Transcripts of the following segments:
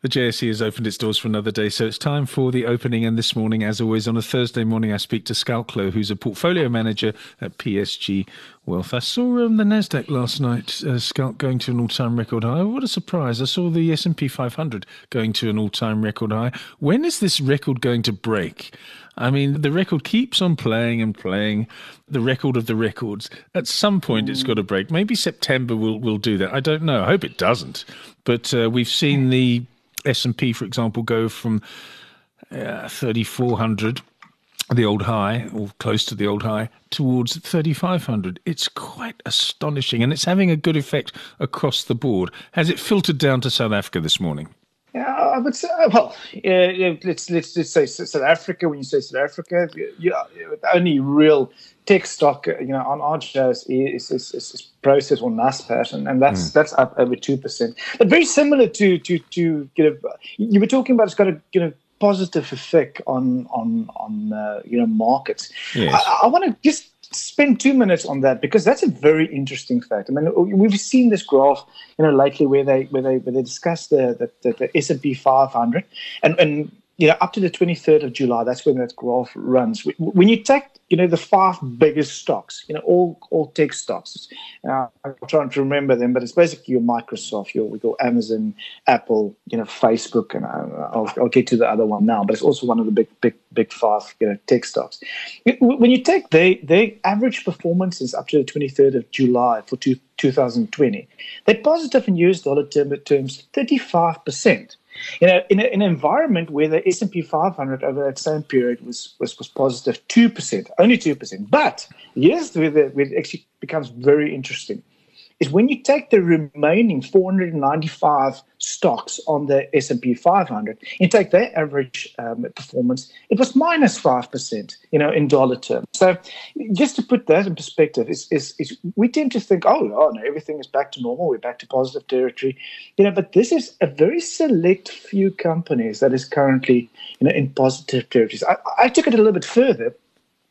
The JSE has opened its doors for another day, so it's time for the opening. And this morning, as always, on a Thursday morning, I speak to Schalk Louw, who's a portfolio manager at PSG Wealth. I saw um, the Nasdaq last night, uh, Schalk going to an all-time record high. What a surprise! I saw the S&P 500 going to an all-time record high. When is this record going to break? I mean, the record keeps on playing and playing. The record of the records. At some point, it's got to break. Maybe September will will do that. I don't know. I hope it doesn't. But uh, we've seen the S&P, for example, go from uh, 3,400, the old high, or close to the old high, towards 3,500. It's quite astonishing, and it's having a good effect across the board. Has it filtered down to South Africa this morning? Yeah, I would say. Well, yeah, let's let's just say South Africa. When you say South Africa, you, the only real tech stock, you know, on our shares is, is, is, is Prosus or Naspers, and, and that's mm. that's up over two percent. But very similar to to to you know, you were talking about it's got a you know positive effect on on on uh, you know markets. Yes. I, I want to just spend two minutes on that because that's a very interesting fact. I mean, we've seen this graph, you know, lately where they where they where they discuss the the, the S and P 500, and and you know, up to the 23rd of July, that's when that graph runs. When you take, you know, the five biggest stocks, you know, all all tech stocks. Uh, I'm trying to remember them, but it's basically your Microsoft, your we go Amazon, Apple, you know, Facebook, and uh, I'll, I'll get to the other one now. But it's also one of the big, big, big five, you know, tech stocks. When you take their their average performances up to the 23rd of July for two, 2020, they're positive in US dollar term, terms, 35 in, a, in an environment where the S&P 500 over that same period was was, was positive 2%, only 2%. But yes, where, the, where it actually becomes very interesting is when you take the remaining 495 stocks on the S&P 500 and take their average um, performance, it was minus 5%, you know, in dollar terms. So just to put that in perspective, is, is, is we tend to think, oh, oh, no, everything is back to normal, we're back to positive territory, you know, but this is a very select few companies that is currently, you know, in positive territories. I, I took it a little bit further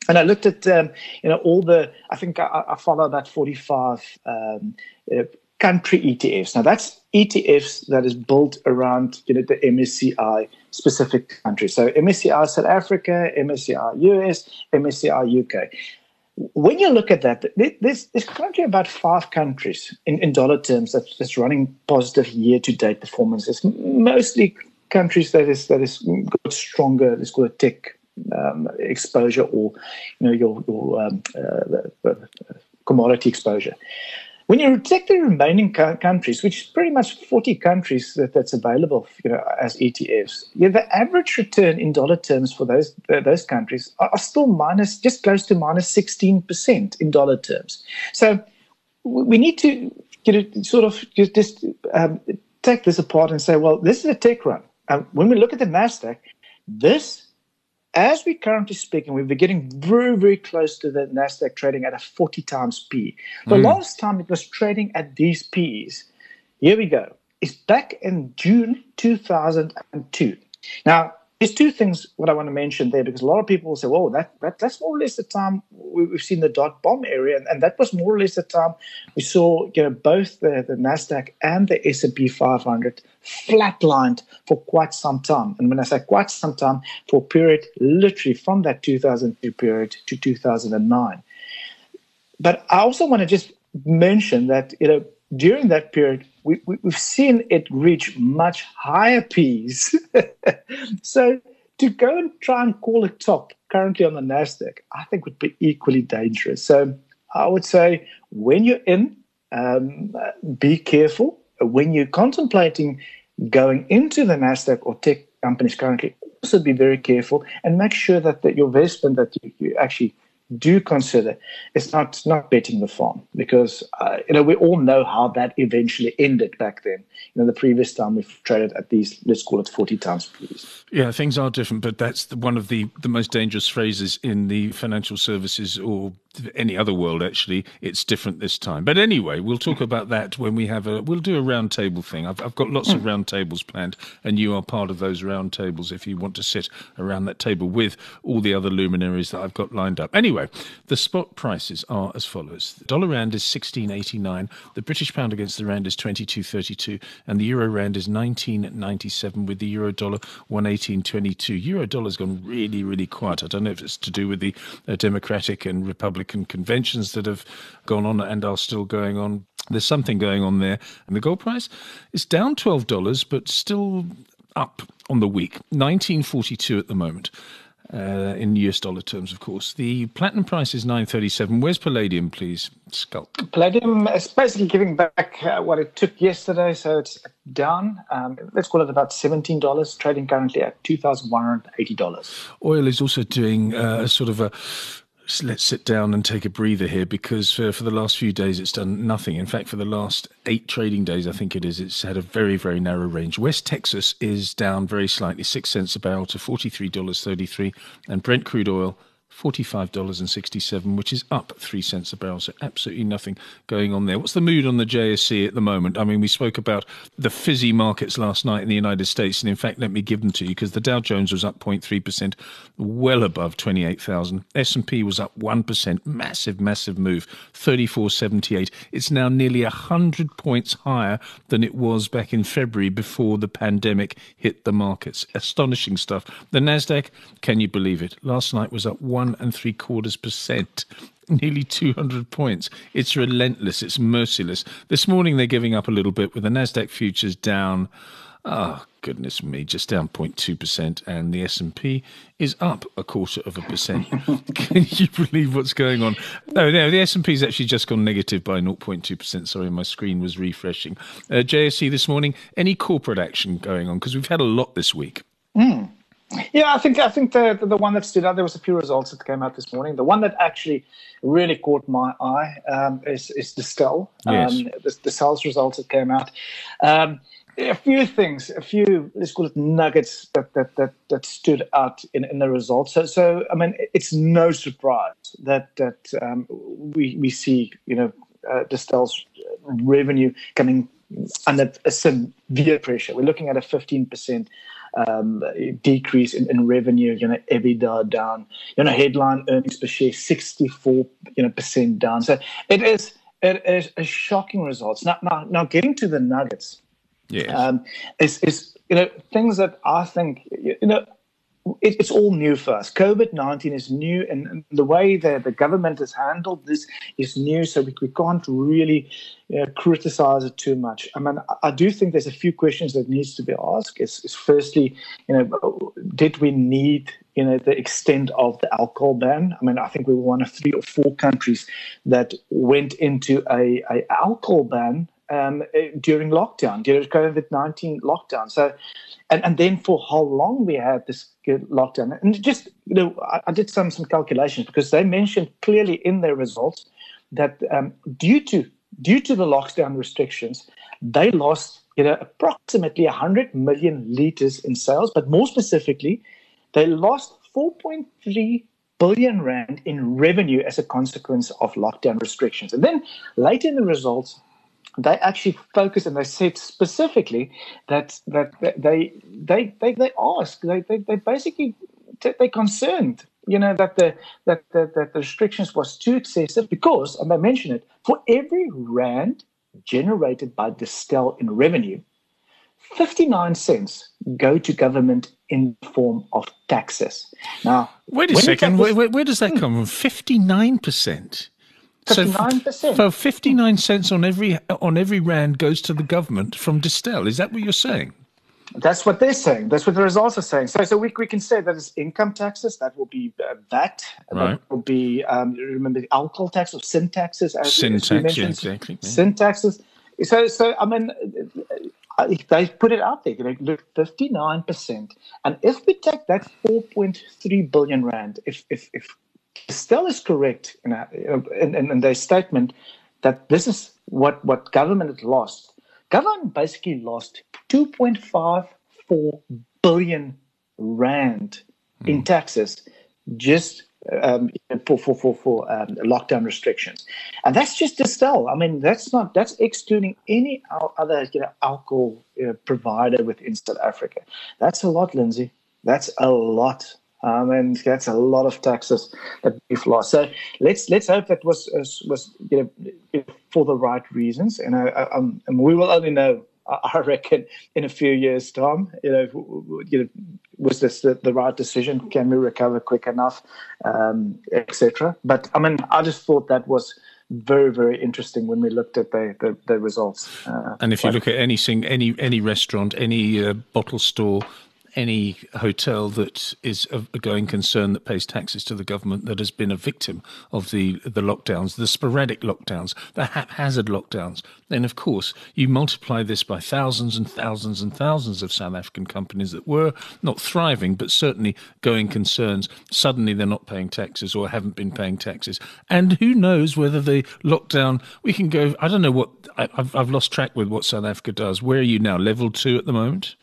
and I looked at um, you know all the I think I, I follow about 45 um, uh, country ETFs. Now that's ETFs that is built around you know the MSCI specific countries. So MSCI South Africa, MSCI US, MSCI UK. When you look at that, there's, there's currently about five countries in, in dollar terms that's, that's running positive year-to-date performances. Mostly countries that is that is got stronger, let's call it tech um, exposure or you know your, your um, uh, commodity exposure. When you take the remaining countries, which is pretty much 40 countries that, that's available you know, as ETFs, yeah, the average return in dollar terms for those uh, those countries are, are, still minus, just close to minus 16% in dollar terms. So we need to you know, sort of just, just um, take this apart and say, well, this is a tech run. Um, when we look at the NASDAQ, this as we currently speaking, we're getting very, very close to the Nasdaq trading at a 40 times P. The mm. last time it was trading at these P's, here we go. It's back in June 2002. Now, there's two things what I want to mention there because a lot of people will say, "Oh, that, that that's more or less the time we've seen the dot bomb area," and, and that was more or less the time we saw you know both the, the Nasdaq and the S and P 500 flatlined for quite some time. And when I say quite some time, for a period literally from that 2002 period to 2009. But I also want to just mention that you know during that period we, we, have seen it reach much higher P's. so to go and try and call it top currently on the NASDAQ, I think would be equally dangerous. So I would say when you're in, um, be careful. When you're contemplating going into the NASDAQ or tech companies currently, also be very careful and make sure that, that your investment that you, you actually – do consider it's not not betting the farm because uh, you know we all know how that eventually ended back then. You know, the previous time we've traded at these let's call it forty times, please. Yeah, things are different, but that's one of the the most dangerous phrases in the financial services or any other world actually it's different this time but anyway we'll talk about that when we have a we'll do a round table thing i've, I've got lots of hmm. round tables planned and you are part of those round tables if you want to sit around that table with all the other luminaries that i've got lined up anyway Anyway, the spot prices are as follows: the dollar rand is sixteen eighty nine, the British pound against the rand is twenty two thirty two, and the euro rand is nineteen ninety seven, with the euro dollar one eighteen twenty two. Euro dollar's gone really, really quiet. I don't know if it's to do with the uh, Democratic and Republican conventions that have gone on and are still going on. There's something going on there, and the gold price is down twelve dollars, but still up on the week, 1942 at the moment. Uh, in US dollar terms, of course. The platinum price is 937. Where's palladium, please? Schalk. Palladium is basically giving back uh, what it took yesterday, so it's down. Um, let's call it about $17, trading currently at $2,180. Oil is also doing uh, a sort of a let's sit down and take a breather here because for, for the last few days it's done nothing. In fact, for the last eight trading days, I think it is, it's had a very, very narrow range. West Texas is down very slightly, six cents a barrel to $43.33, and Brent crude oil $45.67, which is up 3 cents a barrel. So absolutely nothing going on there. What's the mood on the JSE at the moment? I mean, we spoke about the fizzy markets last night in the United States. And in fact, let me give them to you because the Dow Jones was up 0.3%, well above 28,000. S&P was up 1%, massive, massive move, 34.78. It's now nearly 100 points higher than it was back in February before the pandemic hit the markets. Astonishing stuff. The NASDAQ, can you believe it? Last night was up 1 one and three quarters percent. Nearly 200 points. It's relentless. It's merciless. This morning they're giving up a little bit with the Nasdaq futures down. Oh goodness me, just down 0.2%, and the S&P is up a quarter of a percent. Can you believe what's going on? No, no, the S&P has actually just gone negative by 0.2%. Sorry, my screen was refreshing. Uh, JSE this morning, any corporate action going on? Because we've had a lot this week. Mm. Yeah, I think I think the, the, the one that stood out. There was a few results that came out this morning. The one that actually really caught my eye um, is is Distell. Yes. Um, the, the sales results that came out. Um, a few things, a few let's call it nuggets that that that, that stood out in, in the results. So so I mean, it's no surprise that that um, we we see you know uh, Distell's revenue coming under a severe pressure. We're looking at a fifteen percent um, decrease in, in, revenue, you know, EBITDA down, you know, headline earnings per share 64, you know, percent down. So it is it is a shocking results. Now, now, now getting to the nuggets, yes. um, is is you know things that I think you know it's all new for us. COVID 19 is new, and the way that the government has handled this is new, so we, we can't really know, criticize it too much. I mean, I, do think there's a few questions that needs to be asked. Is firstly, you know, did we need you know the extent of the alcohol ban. I mean, I think we were one of three or four countries that went into a, a alcohol ban um, during lockdown, during COVID nineteen lockdown. So, and and then for how long we had this lockdown, and just you know, I, I did some some calculations because they mentioned clearly in their results that um, due to due to the lockdown restrictions, they lost you know approximately 100 million liters in sales, but more specifically, they lost 4.3 billion rand in revenue as a consequence of lockdown restrictions. And then later in the results, they actually focus and they said specifically that that, they they they they ask they they, they basically they're concerned you know that the that, that that the restrictions was too excessive because and they mention it for every rand generated by Distell in revenue 59 cents go to government in the form of taxes. Now wait a second. where, where, where does that come from? 59% 59%. So, so 59 cents on every on every rand goes to the government from Distell. Is that what you're saying? That's what they're saying. That's what the results are saying. So, so we, we can say that it's income taxes. That will be uh, VAT. Right. That will be um, remember the alcohol tax or sin taxes. As, sin as tax, yeah, exactly. Yeah. Sin taxes. So, so I mean, uh, they put it out there. Look fifty nine percent, and if we take that four point three billion rand, if if if Still is correct in, in, in, in their statement that this is what, what government has lost. Government basically lost 2.54 billion rand mm. in taxes just um, for for for, for um, lockdown restrictions, and that's just Distell. I mean, that's not that's excluding any other you know alcohol you know, provider within South Africa. That's a lot, Lindsay. That's a lot Um, and that's a lot of taxes that we've lost. So let's let's hope that was was, you know for the right reasons, and, I, I, um, and we will only know I reckon in a few years' time, you know, you know, was this the, the right decision? Can we recover quick enough, um, etc. But I mean, I just thought that was very very interesting when we looked at the the, the results. Uh, and if you look at any any any restaurant, any uh, bottle store, any hotel that is a going concern that pays taxes to the government that has been a victim of the the lockdowns, the sporadic lockdowns, the haphazard lockdowns, then of course you multiply this by thousands and thousands and thousands of South African companies that were not thriving but certainly going concerns. Suddenly they're not paying taxes or haven't been paying taxes, and who knows whether the lockdown we can go. I don't know what I, I've I've lost track with what South Africa does. Where are you now? Level two at the moment.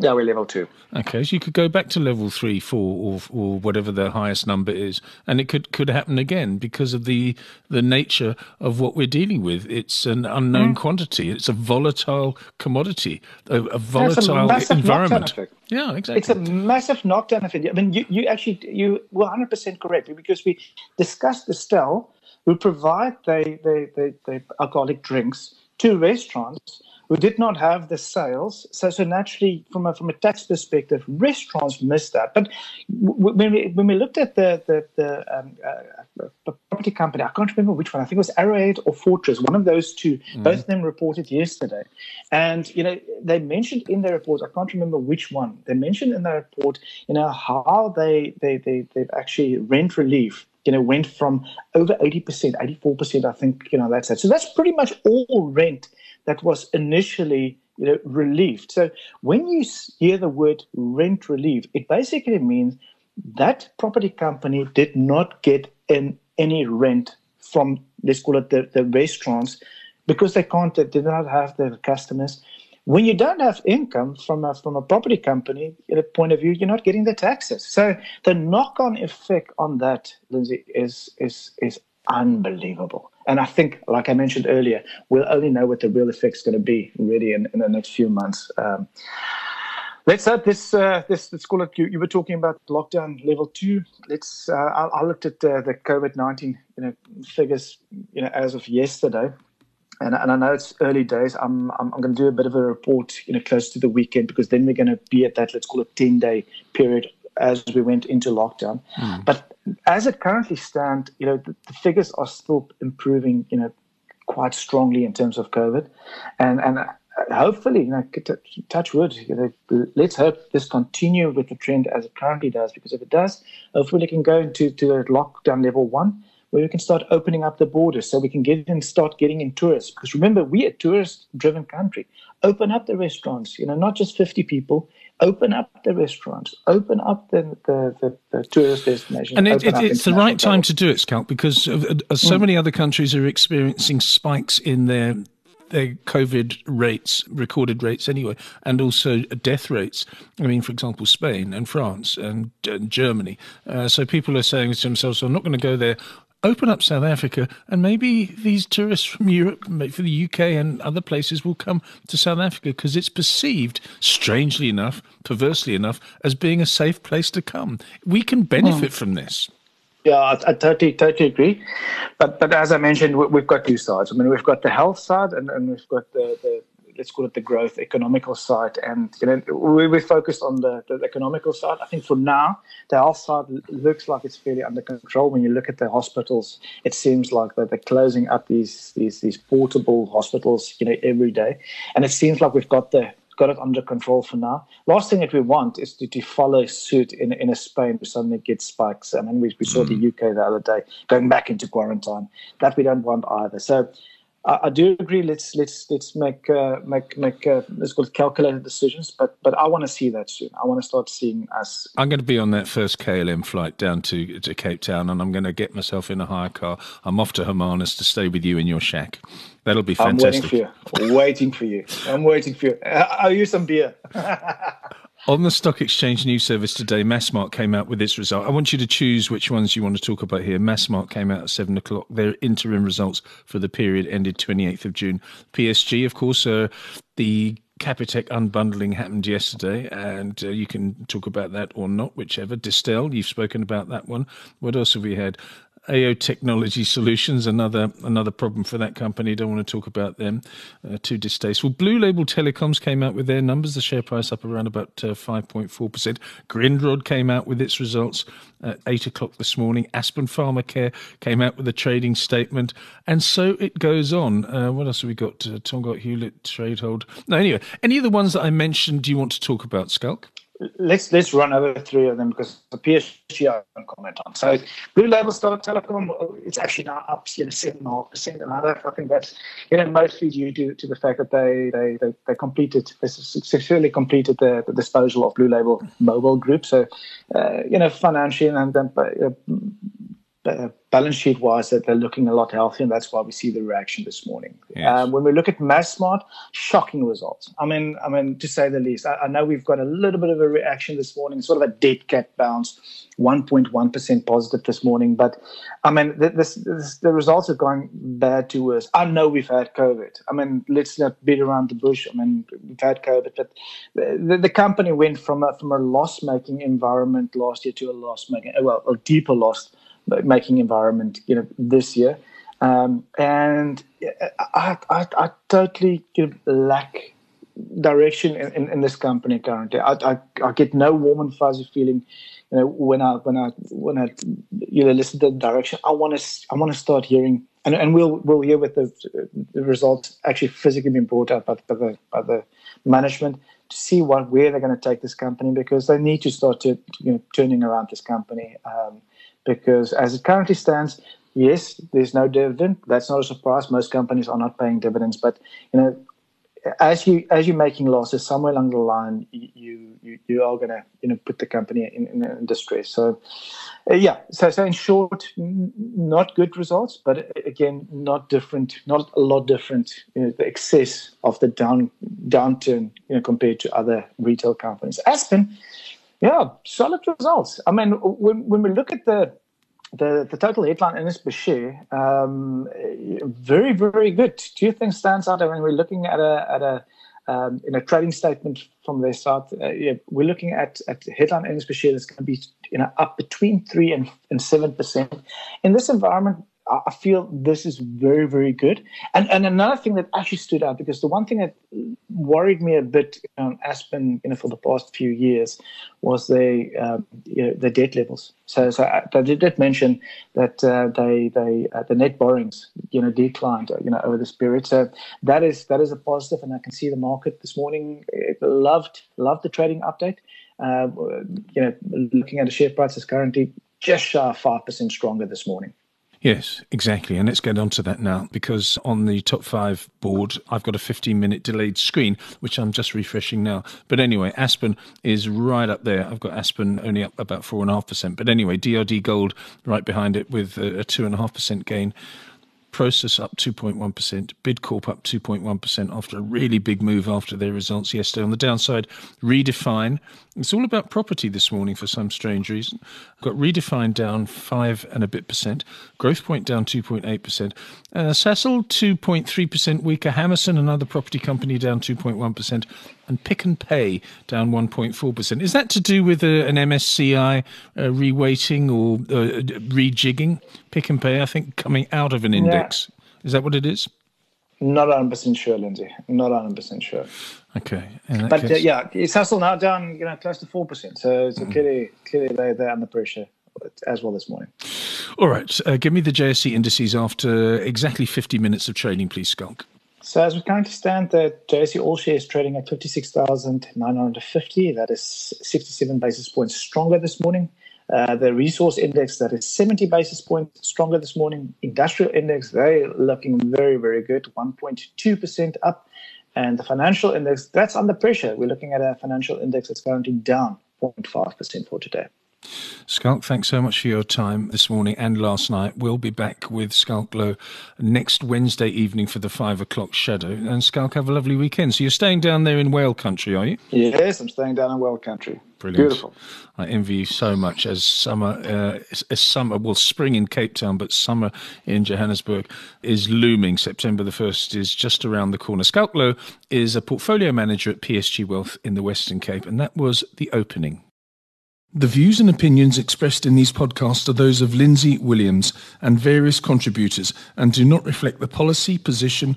Yeah, we're level two. Okay, so you could go back to level three, four, or or whatever the highest number is, and it could could happen again because of the the nature of what we're dealing with. It's an unknown mm. quantity. It's a volatile commodity, a, a volatile a environment. Yeah, exactly. It's a massive knockdown effect. I mean, you, you actually you were 100 percent correct because we discussed Distell, who provide the the, the, the alcoholic drinks to restaurants who did not have the sales. So, so naturally, from a, from a tax perspective, restaurants missed that. But when we when we looked at the the, the, um, uh, the property company, I can't remember which one. I think it was Arrowhead or Fortress, one of those two. Mm. Both of them reported yesterday, and you know they mentioned in their report. I can't remember which one. They mentioned in their report, you know, how they they they they've actually rent relief you know, went from over 80%, 84%, I think, you know, that's it. So that's pretty much all rent that was initially you know, relieved. So when you hear the word rent relief, it basically means that property company did not get in any rent from, let's call it the, the restaurants, because they can't, they did not have the customers. When you don't have income from a, from a property company, at a point of view, you're not getting the taxes. So the knock-on effect on that, Lindsay, is is is unbelievable. And I think, like I mentioned earlier, we'll only know what the real effect's going to be really in, in the next few months. Um, let's hope this, uh, this, let's call it, you, you, were talking about lockdown level two. Let's, uh, I, I, looked at uh, the COVID 19 you know, figures you know, as of yesterday. And, and I know it's early days. I'm, I'm, I'm going to do a bit of a report, you know, close to the weekend because then we're going to be at that, let's call it 10 day period as we went into lockdown. Mm. But as it currently stands, you know, the, the, figures are still improving, you know, quite strongly in terms of COVID, and and hopefully, you know, touch wood, you know, let's hope this continue with the trend as it currently does, because if it does, hopefully, it can go into to lockdown level one. Where we can start opening up the borders so we can get in, start getting in tourists. Because remember, we're a tourist driven country. Open up the restaurants, you know, not just 50 people, open up the restaurants, open up the, the, the, the tourist destinations. And it, it, it's the right time to do it, Schalk, because of, uh, so mm. many other countries are experiencing spikes in their their COVID rates, recorded rates anyway, and also death rates. I mean, for example, Spain and France and, and Germany. Uh, so people are saying to themselves, I'm not going to go there open up South Africa, and maybe these tourists from Europe, for the UK and other places, will come to South Africa because it's perceived, strangely enough, perversely enough, as being a safe place to come. We can benefit mm. from this. Yeah, I, I, totally, totally agree. But but as I mentioned, we, have got two sides. I mean, we've got the health side, and, and we've got the, the let's call it the growth economical side. And you know, we, we focused on the, the economical side. I think for now, the health side looks like it's fairly under control. When you look at the hospitals, it seems like that they're closing up these these these portable hospitals, you know, every day. And it seems like we've got the got it under control for now. Last thing that we want is to, to follow suit in, in a Spain who suddenly gets spikes. I mean, we, we saw mm. the UK the other day going back into quarantine. That we don't want either. So I, I do agree. Let's let's let's make uh, make make uh, let's call it calculated decisions. But but I want to see that soon. I want to start seeing us. I'm going to be on that first KLM flight down to to Cape Town, and I'm going to get myself in a hire car. I'm off to Hermanus to stay with you in your shack. That'll be fantastic. I'm waiting for you. waiting for you. I'm waiting for you. I'll use some beer. On the Stock Exchange News Service today, Massmart came out with its result. I want you to choose which ones you want to talk about here. Massmart came out at 7 o'clock. Their interim results for the period ended 28th of June. PSG, of course, uh, the Capitec unbundling happened yesterday, and uh, you can talk about that or not, whichever. Distell, you've spoken about that one. What else have we had? AO Technology Solutions, another another problem for that company. Don't want to talk about them. Uh, too distasteful. Blue Label Telecoms came out with their numbers. The share price up around about 5.4%. Uh, Grindrod came out with its results at 8 o'clock this morning. Aspen Pharmacare came out with a trading statement. And so it goes on. Uh, what else have we got? Uh, Tongaat Hewlett, Tradehold. No, anyway, any of the ones that I mentioned do you want to talk about, Schalk? Let's let's run over three of them because the PSG I can comment on. So Blue Label Star Telecom, it's actually now up you know seven and a half percent, and I think that's you know mostly due to, to the fact that they they they, they completed they successfully completed the, the disposal of Blue Label Mobile Group. So uh, you know financially and then uh, uh, balance sheet wise that they're looking a lot healthier, and that's why we see the reaction this morning. Yes. Um, when we look at Massmart, shocking results. I mean, I mean to say the least. I, I, know we've got a little bit of a reaction this morning, sort of a dead cat bounce, 1.1 percent positive this morning. But I mean, this, this, the results are going bad to worse. I know we've had COVID. I mean, let's not beat around the bush. I mean, we've had COVID, but the, the company went from a, from a loss making environment last year to a loss making, well, a deeper loss making environment, you know, this year. Um, and I, I, I, totally you know, lack direction in, in, in, this company currently. I, I, I, get no warm and fuzzy feeling, you know, when I when I when I you know listen to the direction. I want to I want to start hearing, and, and we'll we'll hear with the the results actually physically being brought out by, by the by the management to see what where they're going to take this company because they need to start to you know turning around this company. Um, because as it currently stands, yes, there's no dividend. That's not a surprise. Most companies are not paying dividends, but you know, as you as you're making losses somewhere along the line, you you, you are going to you know put the company in, in, in distress. So uh, yeah, so so in short, n- not good results, but uh, again, not different, not a lot different. You know, the excess of the down downturn, you know, compared to other retail companies. Aspen yeah, solid results. I mean, when, when we look at the the, the total headline earnings per share, um, very very good. Two things stands out when we're looking at a at a um, in a trading statement from their side. Uh, yeah, we're looking at at headline earnings per share that's going to be you know up between three and and seven percent. In this environment, I feel this is very, very good. And and another thing that actually stood out because the one thing that worried me a bit on Aspen, you know, for the past few years, was the uh, you know, the debt levels. So so I, I did mention that uh, they they uh, the net borrowings you know declined you know over this period. So that is that is a positive, and I can see the market this morning loved loved the trading update. Uh, you know, looking at the share prices currently just shy of five percent stronger this morning. Yes, exactly. And let's get on to that now because on the top five board, I've got a 15 minute delayed screen, which I'm just refreshing now. But anyway, Aspen is right up there. I've got Aspen only up about 4.5%. But anyway, DRD Gold right behind it with a 2.5% gain. Prosus up 2.1%, Bidcorp up 2.1% after a really big move after their results yesterday. On the downside, Redefine. It's all about property this morning for some strange reason. Got Redefine down 5 and a bit percent, Growthpoint down 2.8%, uh, Sasol 2.3% weaker, Hammerson, another property company, down 2.1%, and Pick n Pay down 1.4%. Is that to do with uh, an MSCI uh, reweighting or uh, rejigging? Pick n Pay, I think, coming out of an index. Yeah. Is that what it is? Not 100% sure, Lindsay. Not 100% sure. Okay. But uh, yeah, it's Sasol now down you know, close to 4%. So, so mm. clearly, clearly they're, they're under pressure as well this morning. All right. Uh, give me the JSE indices after exactly 50 minutes of trading, please, Schalk. So as we currently stand, the JSE All Share is trading at 56,950. That is 67 basis points stronger this morning. Uh, the resource index that is 70 basis points stronger this morning. Industrial index, they looking very, very good, 1.2% up. And the financial index, that's under pressure. We're looking at a financial index that's currently down 0.5% for today. Schalk, thanks so much for your time this morning and last night. We'll be back with Louw next Wednesday evening for the five o'clock shadow. And Schalk, have a lovely weekend. So you're staying down there in Whale Country, are you? Yes, I'm staying down in Whale Country. Brilliant. Beautiful. I envy you so much as summer, uh, as summer, well, spring in Cape Town, but summer in Johannesburg is looming. September the 1st is just around the corner. Schalk Louw is a portfolio manager at PSG Wealth in the Western Cape, and that was the opening. The views and opinions expressed in these podcasts are those of Lindsay Williams and various contributors and do not reflect the policy, position,